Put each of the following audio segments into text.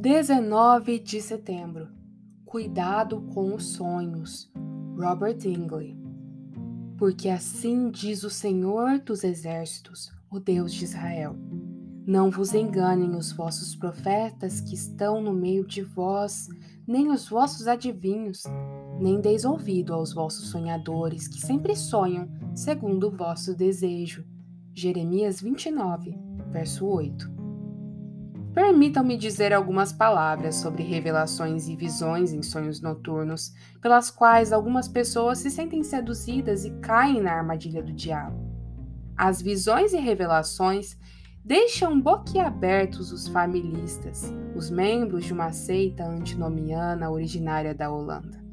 19 de setembro. Cuidado com os sonhos. Robert Ingley. Porque assim diz o Senhor dos Exércitos, o Deus de Israel: Não vos enganem os vossos profetas que estão no meio de vós, nem os vossos adivinhos, nem deis ouvido aos vossos sonhadores que sempre sonham segundo o vosso desejo. Jeremias 29, verso 8. Permitam-me dizer algumas palavras sobre revelações e visões em sonhos noturnos, pelas quais algumas pessoas se sentem seduzidas e caem na armadilha do diabo. As visões e revelações deixam boquiabertos os familistas, os membros de uma seita antinomiana originária da Holanda,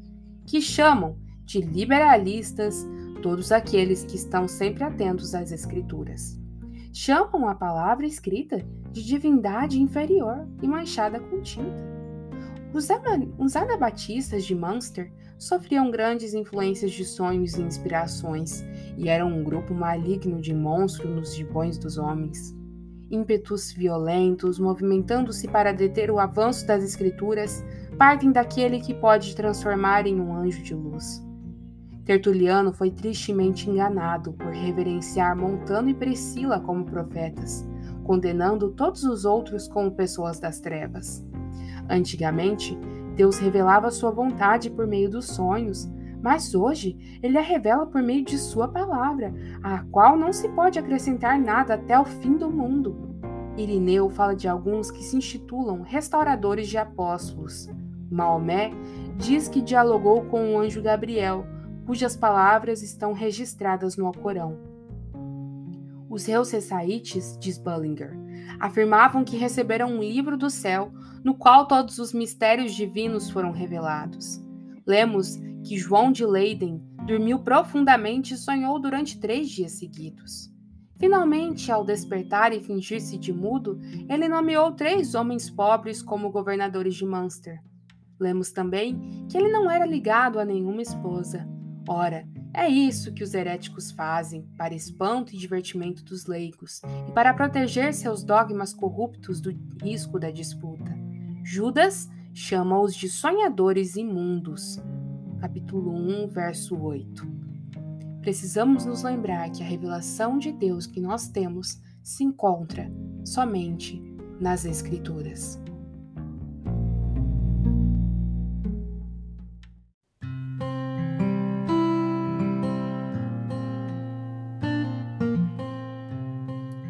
que chamam de liberalistas todos aqueles que estão sempre atentos às Escrituras chamam a palavra escrita de divindade inferior e manchada com tinta. Os anabatistas de Munster sofriam grandes influências de sonhos e inspirações e eram um grupo maligno de monstros nos gibões dos homens. Ímpetos violentos, movimentando-se para deter o avanço das escrituras, partem daquele que pode transformar em um anjo de luz. Tertuliano foi tristemente enganado por reverenciar Montano e Priscila como profetas, condenando todos os outros como pessoas das trevas. Antigamente, Deus revelava sua vontade por meio dos sonhos, mas hoje ele a revela por meio de sua palavra, à qual não se pode acrescentar nada até o fim do mundo. Irineu fala de alguns que se intitulam restauradores de apóstolos. Maomé diz que dialogou com o anjo Gabriel, cujas palavras estão registradas no Alcorão. Os reus Ressaites, diz Bullinger, afirmavam que receberam um livro do céu no qual todos os mistérios divinos foram revelados. Lemos que João de Leiden dormiu profundamente e sonhou durante três dias seguidos. Finalmente, ao despertar e fingir-se de mudo, ele nomeou três homens pobres como governadores de Munster. Lemos também que ele não era ligado a nenhuma esposa. Ora, é isso que os heréticos fazem, para espanto e divertimento dos leigos, e para proteger seus dogmas corruptos do risco da disputa. Judas chama-os de sonhadores imundos. Capítulo 1, verso 8. Precisamos nos lembrar que a revelação de Deus que nós temos se encontra somente nas Escrituras.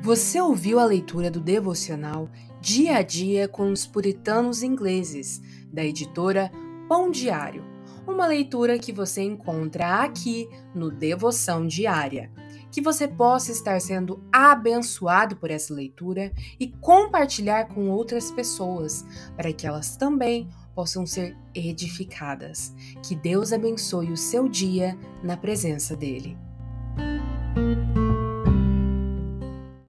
Você ouviu a leitura do devocional Dia a Dia com os Puritanos Ingleses, da editora Pão Diário. Uma leitura que você encontra aqui no Devoção Diária. Que você possa estar sendo abençoado por essa leitura e compartilhar com outras pessoas, para que elas também possam ser edificadas. Que Deus abençoe o seu dia na presença dEle.